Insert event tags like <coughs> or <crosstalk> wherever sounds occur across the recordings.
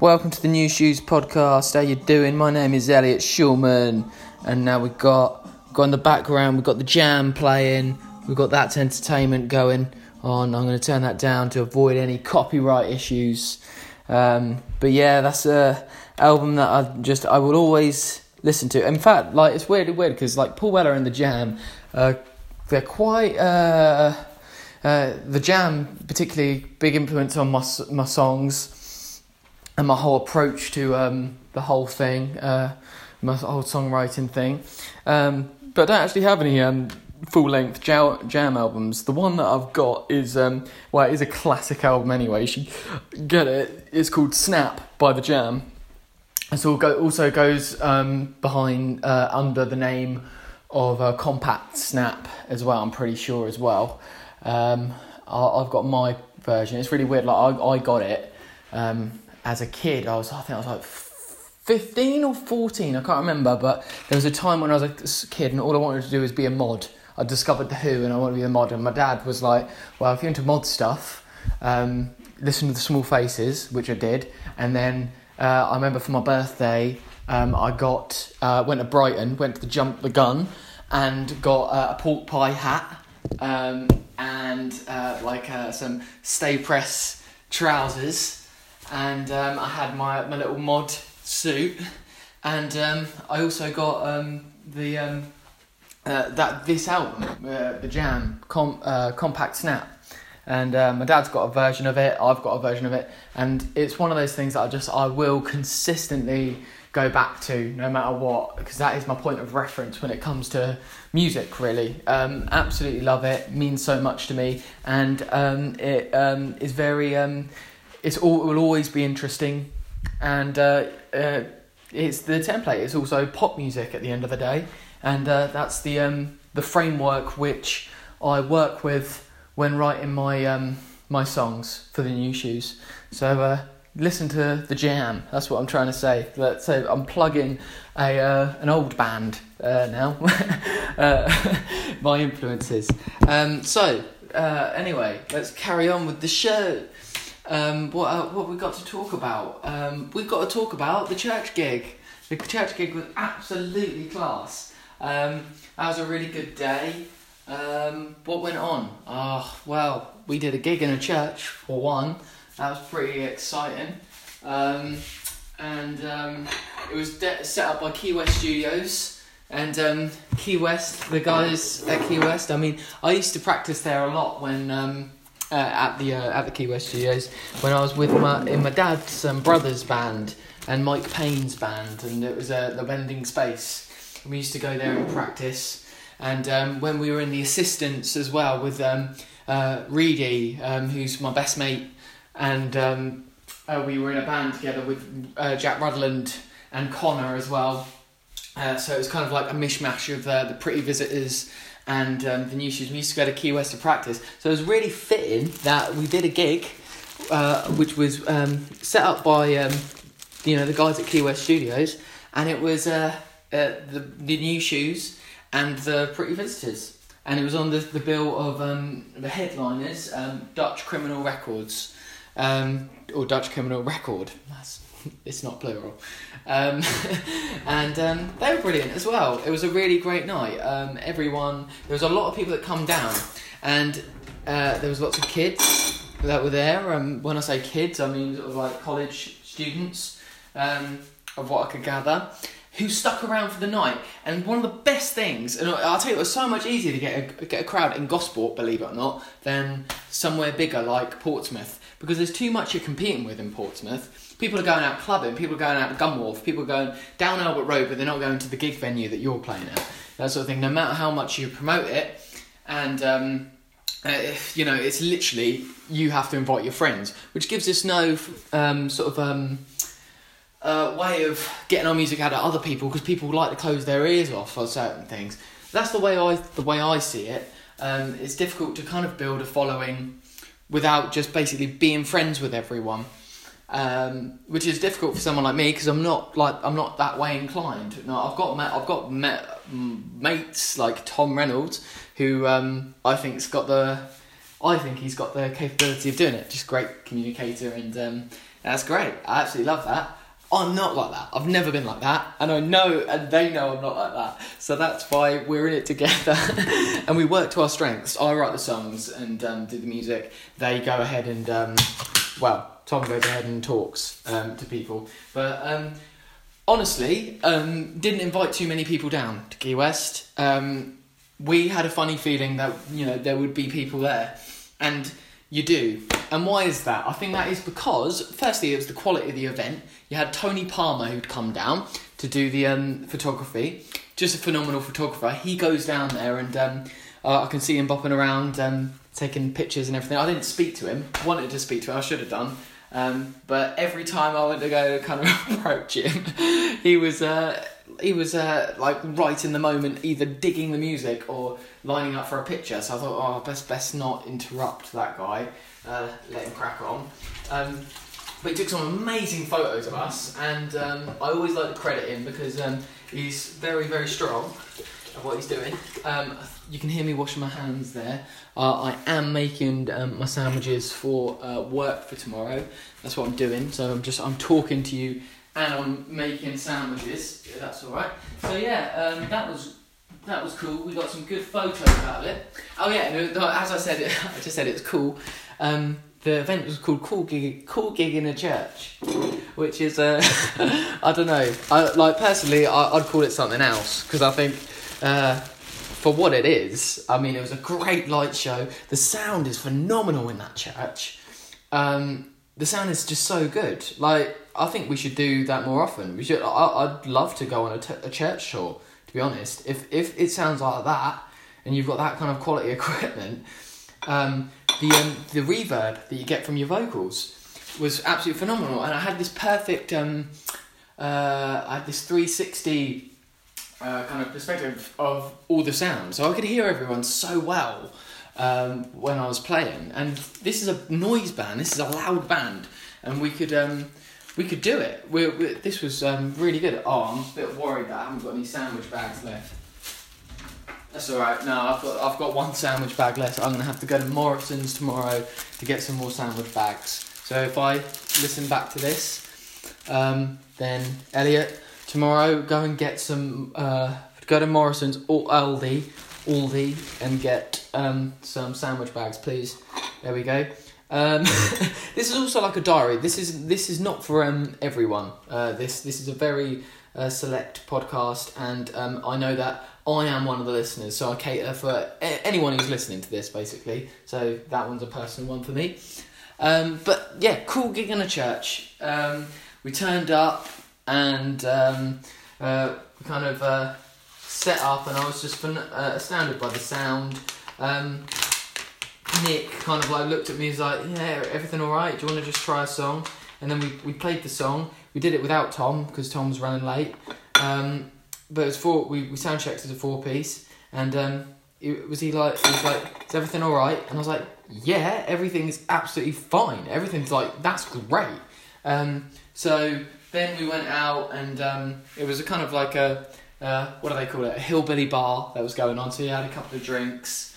Welcome to the New Shoes Podcast. How you doing? My name is Elliot Schulman, and now we've got got in the background. We've got the jam playing. We've got that entertainment going on. I'm going to turn that down to avoid any copyright issues. Um, but yeah, that's a album that I just I will always listen to. In fact, like it's weirdly weird because like Paul Weller and the Jam, uh, they're quite. Uh, uh, the Jam, particularly big influence on my my songs and my whole approach to um, the whole thing, uh, my whole songwriting thing. Um, but I don't actually have any um, full length jam albums. The one that I've got is um, well, it is a classic album anyway. You should get it. It's called Snap by the Jam. It also goes um, behind uh, under the name of uh, Compact Snap as well. I'm pretty sure as well. Um, I, have got my version. It's really weird. Like I, I got it. Um, as a kid, I was I think I was like 15 or 14, I can't remember, but there was a time when I was a kid and all I wanted to do was be a mod. I discovered The Who and I wanted to be a mod, and my dad was like, Well, if you're into mod stuff, um, listen to the Small Faces, which I did, and then uh, I remember for my birthday, um, I got uh, went to Brighton, went to the Jump the Gun, and got uh, a pork pie hat um, and uh, like uh, some stay press trousers and um, I had my my little mod suit, and um, I also got um, the um, uh, that this album, uh, the Jam Com- uh, Compact Snap. And uh, my dad's got a version of it. I've got a version of it, and it's one of those things that I just I will consistently go back to no matter what because that is my point of reference when it comes to music really um, absolutely love it means so much to me and um, it um, is very um, it's all, it will always be interesting, and uh, uh, it's the template. It's also pop music at the end of the day, and uh, that's the um, the framework which I work with when writing my um, my songs for the new shoes. So uh, listen to the jam. That's what I'm trying to say. So I'm plugging a uh, an old band uh, now. <laughs> uh, <laughs> my influences. Um, so uh, anyway, let's carry on with the show. Um, what uh, what we got to talk about? Um, we've got to talk about the church gig. The church gig was absolutely class. Um, that was a really good day. Um, what went on? Oh, well, we did a gig in a church for one. That was pretty exciting. Um, and um, it was de- set up by Key West Studios. And Key West, the guys at Key West, I mean, I used to practice there a lot when uh, at the uh, at the Key West Studios when I was with my in my dad's um, brother's band and Mike Payne's band, and it was uh, the Vending Space. We used to go there and practice. And um, when we were in the assistants as well with um, uh, Reedy, um, who's my best mate, and um, uh, we were in a band together with uh, Jack Rudland and Connor as well. Uh, so it was kind of like a mishmash of the Pretty Visitors and um, the new shoes. We used to go to Key West to practice, so it was really fitting that we did a gig, uh, which was um, set up by um, you know the guys at Key West Studios, and it was uh, uh, the the new shoes and the Pretty Visitors, and it was on the the bill of um, the headliners, um, Dutch Criminal Records, or Dutch Criminal Record. That's <laughs> it's not plural. Um, <laughs> and um, they were brilliant as well. It was a really great night. Um, everyone, there was a lot of people that come down, and uh, there was lots of kids that were there. Um, when I say kids, I mean sort of like college students, um, of what I could gather. Who stuck around for the night, and one of the best things, and I'll tell you, it was so much easier to get a, get a crowd in Gosport, believe it or not, than somewhere bigger like Portsmouth, because there's too much you're competing with in Portsmouth People are going out clubbing, people are going out to Gunwharf, people are going down Albert Road, but they're not going to the gig venue that you're playing at. That sort of thing. No matter how much you promote it, and um, uh, you know, it's literally you have to invite your friends, which gives us no um, sort of um, uh, way of getting our music out to other people because people like to close their ears off for certain things. That's the way I the way I see it. Um, it's difficult to kind of build a following without just basically being friends with everyone um, which is difficult for someone like me because I'm not like I'm not that way inclined. No, I've got I've got mates like Tom Reynolds who um, I think's got the I think he's got the capability of doing it. Just great communicator and um, That's great. I absolutely love that. I'm not like that. I've never been like that, and I know, and they know I'm not like that. So that's why we're in it together, <laughs> and we work to our strengths. I write the songs and um, do the music. They go ahead and, um, well, Tom goes ahead and talks um, to people. But um, honestly, um, didn't invite too many people down to Key West. Um, we had a funny feeling that you know there would be people there, and you do. And why is that? I think that is because, firstly, it was the quality of the event. You had Tony Palmer who'd come down to do the um, photography. Just a phenomenal photographer. He goes down there and um, uh, I can see him bopping around, um, taking pictures and everything. I didn't speak to him. Wanted to speak to him. I should have done. Um, but every time I went to go kind of <laughs> approach him, he was uh, he was uh, like right in the moment, either digging the music or lining up for a picture. So I thought, oh, best best not interrupt that guy. Uh, let him crack on. Um, but he took some amazing photos of us, and um, I always like to credit him because um, he's very very strong at what he's doing. Um, you can hear me washing my hands there. Uh, I am making um, my sandwiches for uh, work for tomorrow. That's what I'm doing. So I'm just I'm talking to you and I'm making sandwiches. That's all right. So yeah, um, that was that was cool. We got some good photos out of it. Oh yeah, as I said, <laughs> I just said it was cool. Um, the event was called Cool Gig, cool Gig in a Church, which is uh, <laughs> I don't know. I like personally, I, would call it something else because I think. Uh, for what it is, I mean, it was a great light show. The sound is phenomenal in that church. Um, the sound is just so good. Like, I think we should do that more often. We should. I, would love to go on a, t- a church tour. To be honest, if if it sounds like that, and you've got that kind of quality <laughs> equipment, um, the um, the reverb that you get from your vocals was absolutely phenomenal. And I had this perfect. Um, uh, I had this three sixty uh, kind of perspective of all the sounds. So I could hear everyone so well um, when I was playing. And this is a noise band. This is a loud band, and we could um, we could do it. We, we this was um, really good. Oh, I'm a bit worried that I haven't got any sandwich bags left. That's all right. No, I've got I've got one sandwich bag left. I'm gonna have to go to Morrison's tomorrow to get some more sandwich bags. So if I listen back to this, um, then Elliot tomorrow go and get some uh, go to Morrison's or Aldi Aldi and get um, some sandwich bags please there we go um, <laughs> this is also like a diary. This is this is not for um, everyone. Uh, this this is a very uh, select podcast and um, I know that I am one of the listeners so I cater for a- anyone who's listening to this basically. So that one's a personal one for me. Um, but yeah cool gig in a church. Um, we turned up and um, uh, kind of uh, set up, and I was just uh, astounded by the sound. Um, Nick kind of like looked at me. He's like, "Yeah, everything all right? Do you want to just try a song?" And then we, we played the song. We did it without Tom because Tom was running late. Um, but it was four. We we sound checked as a four piece, and um, it, was he like he was like, "Is everything all right?" And I was like, "Yeah, everything is absolutely fine. Everything's like that's great." Um, so then we went out and um, it was a kind of like a uh, what do they call it? A hillbilly bar that was going on. So you had a couple of drinks,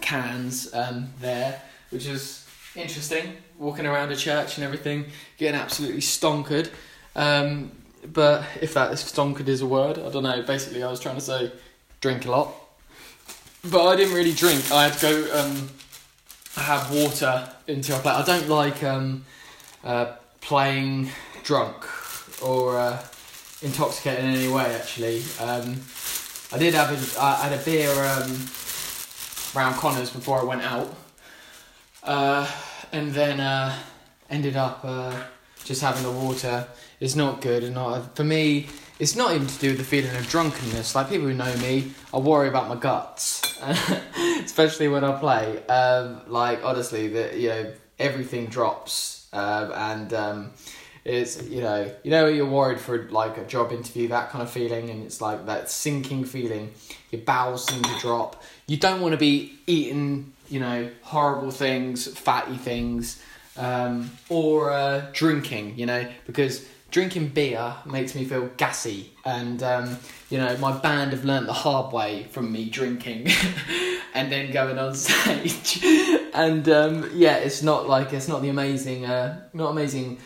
cans um, there, which was interesting. Walking around a church and everything, getting absolutely stonkered. Um, but if that is stonkered is a word, I don't know. Basically, I was trying to say drink a lot, but I didn't really drink. I had to go. Um, I have water until I play. I don't like um, uh, playing drunk or uh, intoxicated in any way. Actually, um, I did have a, I had a beer um, round Connors before I went out, uh, and then uh, ended up uh, just having the water. It's not good, and not for me. It's not even to do with the feeling of drunkenness. Like people who know me, I worry about my guts, <laughs> especially when I play. Um, like honestly, that you know everything drops, uh, and um, it's you know you know you're worried for like a job interview that kind of feeling and it's like that sinking feeling. Your bowels seem to drop. You don't want to be eating you know horrible things fatty things um, or uh, drinking you know because drinking beer makes me feel gassy. And um, you know my band have learnt the hard way from me drinking <laughs> and then going on <laughs> stage. And um, yeah, it's not like it's not the amazing, uh, not amazing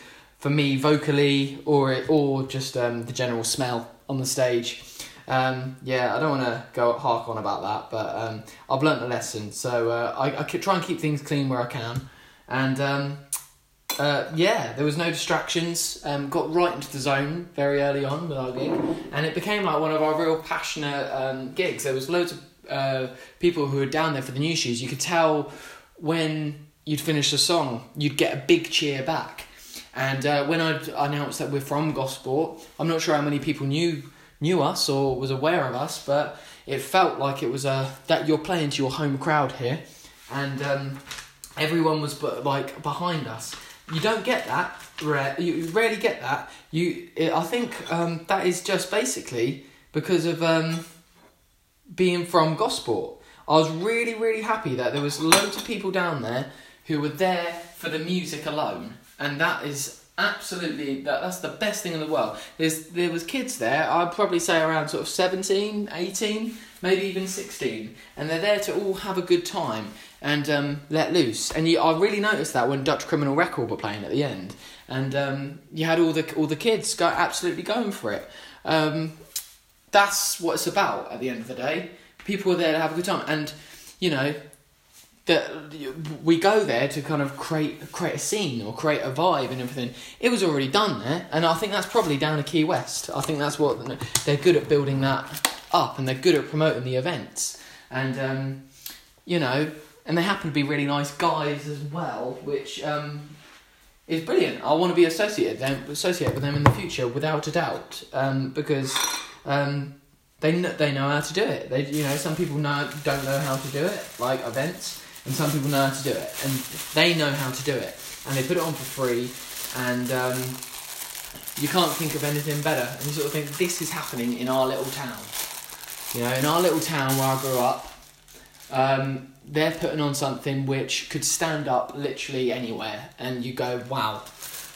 for me vocally or or just um, the general smell on the stage. Um, yeah, I don't want to go hark on about that, but um, I've learnt a lesson. So uh, I, I try and keep things clean where I can, and um, uh, yeah, there was no distractions. Um, got right into the zone very early on with our gig, and it became like one of our real passionate um, gigs. There was loads of uh, people who were down there for the new shoes. You could tell when you'd finish a song, you'd get a big cheer back. And uh, when I announced that we're from Gosport, I'm not sure how many people knew knew us or was aware of us, but it felt like it was a that you're playing to your home crowd here, and um, everyone was like behind us. You don't get that. Rare, You rarely get that. You, I think um, that is just basically because of um, being from Gosport. I was really, really happy that there was loads of people down there who were there for the music alone, and that is absolutely that, that's the best thing in the world. There's there was kids there i'd probably say around sort of 17 18 maybe even 16 and they're there to all have a good time and um, let loose. And you, i really noticed that when dutch criminal record were playing at the end. And um, you had all the all the kids go absolutely going for it. Um, that's what it's about at the end of the day. People are there to have a good time. And you know that we go there to kind of create create a scene or create a vibe and everything. It was already done there, and I think that's probably down to Key West. I think that's what they're good at building that up, and they're good at promoting the events, and um, you know, and they happen to be really nice guys as well, which um, is brilliant. I want to be associated them with them in the future without a doubt, um, because. Um, they know, they know how to do it. They you know some people know don't know how to do it like events and some people know how to do it, and they know how to do it, and they put it on for free, and um, you can't think of anything better. And you sort of think this is happening in our little town. You know, in our little town where I grew up, um, they're putting on something which could stand up literally anywhere, and you go, wow,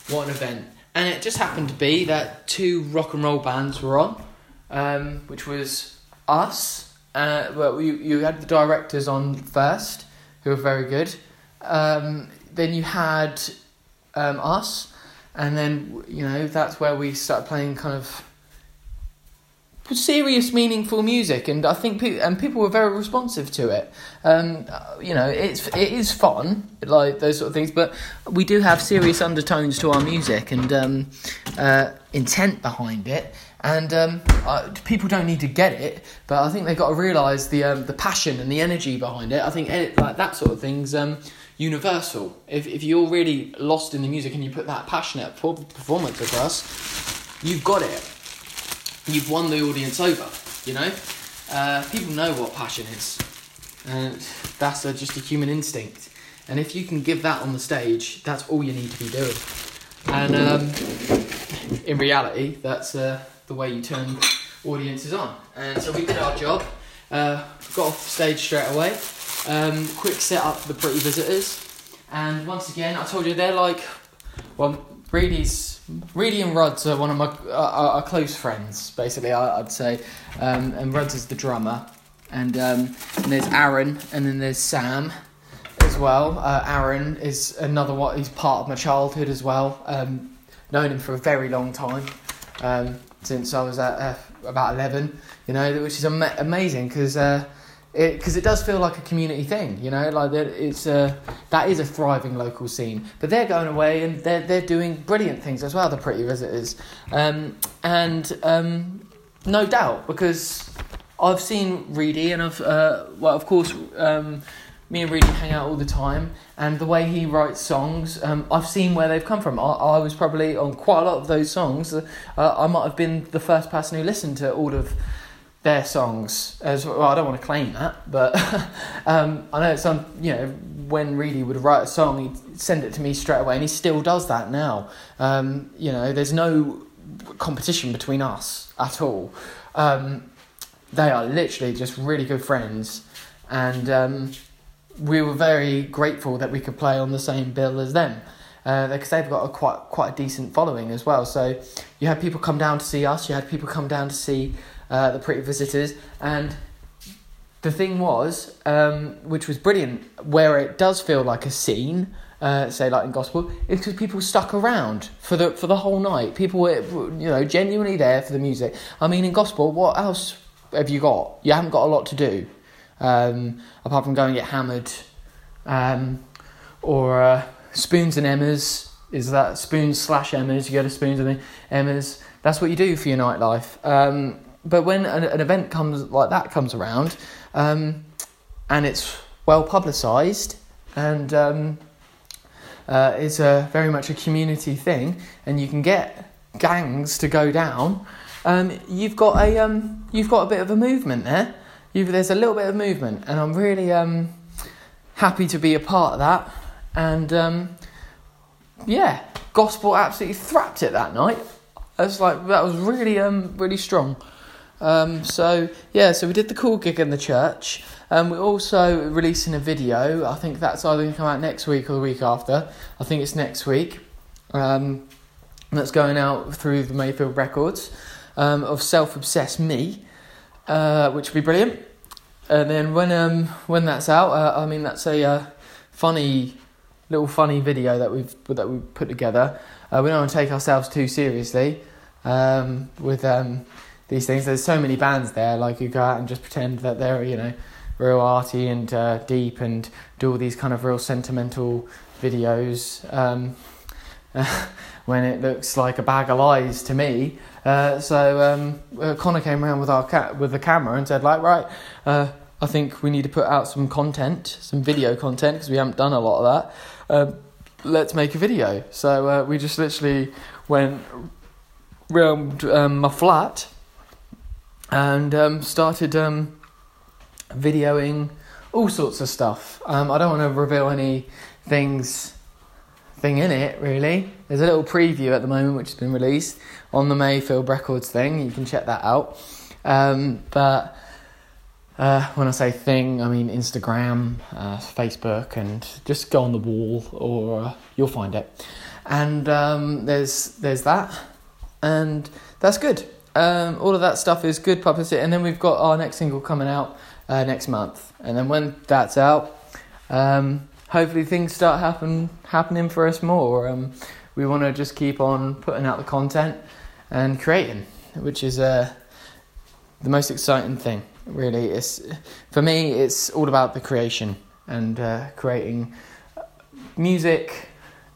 what an event! And it just happened to be that two rock and roll bands were on, um, which was us. Uh, well, you you had the directors on first, who were very good. Um, then you had um, us, and then you know that's where we started playing kind of serious, meaningful music, and I think pe- and people were very responsive to it. Um, you know, it's it is fun, like those sort of things, but we do have serious undertones to our music and um, uh, intent behind it. And um, uh, people don't need to get it, but I think they've got to realise the um, the passion and the energy behind it. I think it, like that sort of thing's um, universal. If if you're really lost in the music and you put that passionate performance across, you've got it. You've won the audience over. You know, uh, people know what passion is, and that's a, just a human instinct. And if you can give that on the stage, that's all you need to be doing. And um, in reality, that's. Uh, the way you turn audiences on. And so we did our job. Uh, got off stage straight away. Um, quick set up for the pretty visitors. And once again, I told you they're like, well, Reedy's, Reedy and Ruds are one of my uh, are close friends, basically, I, would say. Um, and Ruds is the drummer. And, um, and there's Aaron, and then there's Sam as well. Uh, Aaron is another one, he's part of my childhood as well. Um, known him for a very long time. Um, since I was at uh, about 11, you know, which is am- amazing because uh, it, cause it does feel like a community thing, you know, like it's uh, that is a thriving local scene. But they're going away and they're, they're doing brilliant things as well, the Pretty Visitors. Um, and um, no doubt, because I've seen Reedy and I've, uh, well, of course, um, me and Reedy hang out all the time, and the way he writes songs, um, I've seen where they've come from. I, I, was probably on quite a lot of those songs. Uh, I might have been the first person who listened to all of their songs. As well, I don't want to claim that, but <laughs> um, I know it's on. You know, when Reedy would write a song, he'd send it to me straight away, and he still does that now. Um, you know, there's no competition between us at all. Um, they are literally just really good friends, and um, we were very grateful that we could play on the same bill as them because uh, they've got a quite quite a decent following as well. So you had people come down to see us, you had people come down to see uh, the Pretty Visitors, and the thing was, um, which was brilliant, where it does feel like a scene, uh, say like in Gosport, is because people stuck around for the for the whole night. People were, you know, genuinely there for the music. I mean, in Gosport, what else have you got? You haven't got a lot to do, um, apart from going get hammered, um, or uh, spoons and Emmas. Is that spoons slash Emmas? You go to spoons and Emmas. That's what you do for your nightlife. Um, but when an, an, event comes like that comes around, um, and it's well publicised and um, uh, it's a very much a community thing, and you can get gangs to go down. Um, you've got a um, you've got a bit of a movement there. You've, there's a little bit of movement, and I'm really um, happy to be a part of that. And um, yeah, Gosport absolutely thrapped it that night. It's like that was really um, really strong. Um, so yeah, so we did the cool gig in the church. Um, we're also releasing a video. I think that's either going to come out next week or the week after. I think it's next week. Um, that's going out through the Mayfield Records um, of Self Obsessed Me, uh, which would be brilliant. And then when um when that's out, uh, I mean that's a uh, funny little funny video that we've that we put together. Uh, we don't want to take ourselves too seriously um, with um, these things. There's so many bands there, like you go out and just pretend that they're you know real arty and uh, deep and do all these kind of real sentimental videos um, <laughs> when it looks like a bag of lies to me. Uh, so um, uh, Connor came around with our cat with the camera and said like right. Uh, I think we need to put out some content, some video content, because we haven't done a lot of that. Um, let's make a video. So uh, we just literally went round um, my flat and um, started um, videoing all sorts of stuff. Um, I don't want to reveal any things thing in it really. There's a little preview at the moment which has been released on the Mayfield Records thing. You can check that out. Um, but uh, when I say thing, I mean Instagram, uh, Facebook, and just go on the wall or uh, you'll find it. And um, there's there's that, and that's good. Um, all of that stuff is good publicity. And then we've got our next single coming out uh, next month. And then when that's out, um, hopefully things start happen happening for us more. Um, we want to just keep on putting out the content and creating, which is uh, the most exciting thing. Really, it's for me. It's all about the creation and uh, creating music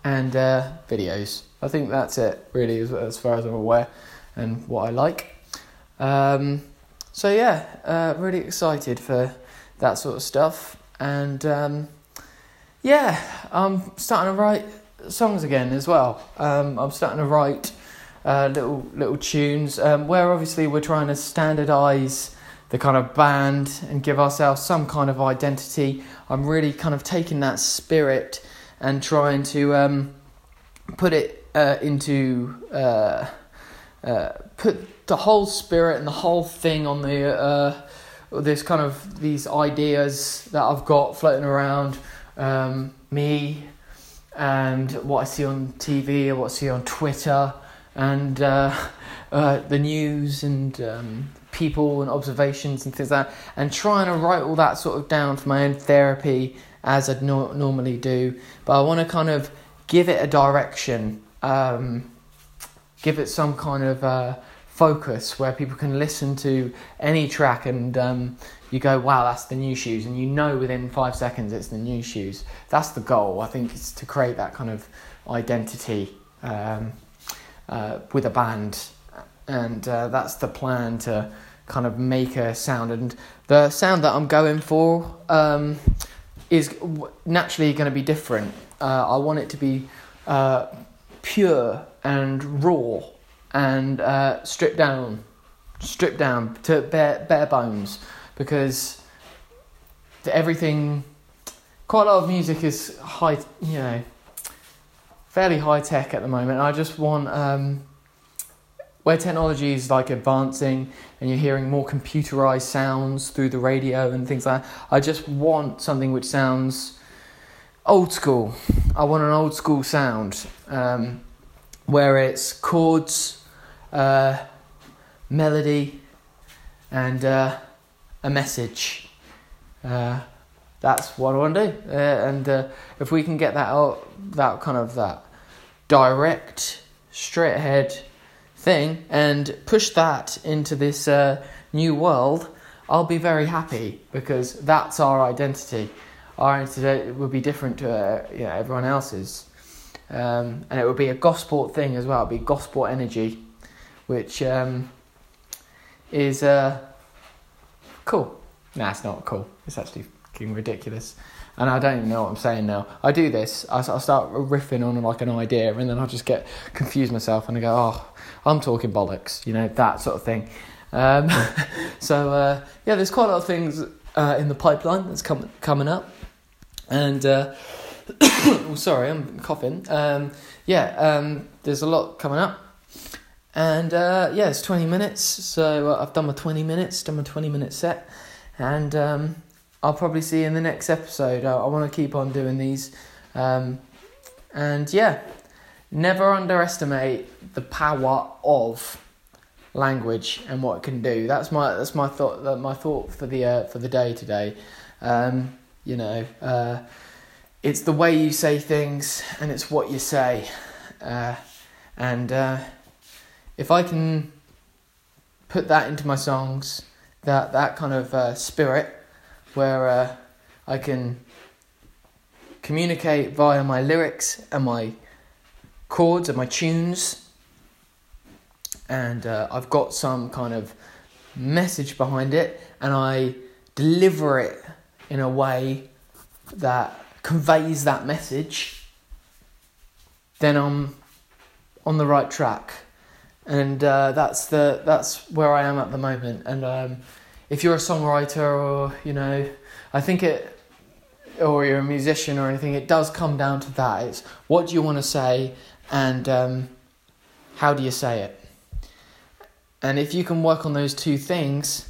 and uh, videos. I think that's it, really, as, as, far as I'm aware, and what I like. Um, so yeah, uh, really excited for that sort of stuff, and um, yeah, I'm starting to write songs again as well. Um, I'm starting to write uh, little little tunes um, where obviously we're trying to standardize the kind of band and give ourselves some kind of identity. I'm really kind of taking that spirit and trying to um, put it uh, into uh, uh put the whole spirit and the whole thing on the uh, this kind of these ideas that I've got floating around um, me and what I see on TV and what I see on Twitter and uh, <laughs> uh, the news and um, people and observations and things like that, and trying to write all that sort of down for my own therapy as I'd no- normally do. But I want to kind of give it a direction, um, give it some kind of uh, focus where people can listen to any track and um, you go, wow, that's the new shoes, and you know within five seconds it's the new shoes. That's the goal. I think it's to create that kind of identity um, uh, with a band, and uh, that's the plan to kind of make a sound. And the sound that I'm going for um, is naturally going to be different. Uh, I want it to be uh, pure and raw and uh, stripped down, stripped down to bare bare bones, because everything, quite a lot of music is high, you know, fairly high tech at the moment. I just want um, where technology is like advancing and you're hearing more computerized sounds through the radio and things like that. I just want something which sounds old school. I want an old school sound um, where it's chords uh, melody, and uh, a message uh, that's what I want to do. Uh, and uh, if we can get that out, that kind of that direct, straight ahead thing, and push that into this uh, new world, I'll be very happy because that's our identity. Our identity would be different to uh, you know, everyone else's. Um, and it would be a Gosport thing as well. It'd be Gosport energy, which um, is uh, cool. Nah, it's not cool. It's actually fucking ridiculous. And I don't even know what I'm saying now. I do this. I, I start riffing on like an idea, and then I just get confused myself, and I go, "Oh, I'm talking bollocks," you know, that sort of thing. Um, <laughs> so uh, yeah, there's quite a lot of things uh, in the pipeline that's com- coming up, and uh, <coughs> oh, sorry, I'm coughing. Um, yeah, um, there's a lot coming up, and uh, yeah, it's 20 minutes. So uh, I've done my 20 minutes, done my 20 minute set, and um, I'll probably see you in the next episode. I, I want to keep on doing these, um, and yeah, never underestimate the power of language and what it can do. That's my that's my thought. that My thought for the uh, for the day today. Um, you know, uh, it's the way you say things and it's what you say, uh, and uh, if I can put that into my songs, that that kind of uh, spirit, where uh, I can communicate via my lyrics and my chords and my tunes. And uh, I've got some kind of message behind it, and I deliver it in a way that conveys that message, then I'm on the right track, and uh, that's the that's where I am at the moment. And um, if you're a songwriter, or you know, I think it. Or you're a musician or anything, it does come down to that. It's what do you want to say and um, how do you say it? And if you can work on those two things,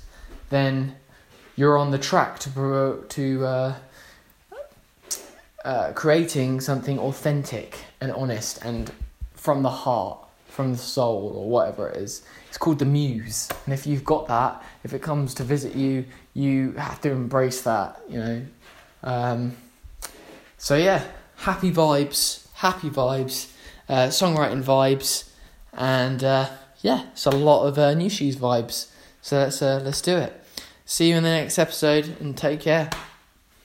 then you're on the track to to uh, uh, creating something authentic and honest and from the heart, from the soul, or whatever it is. It's called the muse, and if you've got that, if it comes to visit you, you have to embrace that. You know. Um, so yeah, happy vibes, happy vibes, uh, songwriting vibes, and. Uh, yeah, it's a lot of uh, new shoes vibes. So let's uh, let's do it. See you in the next episode and take care.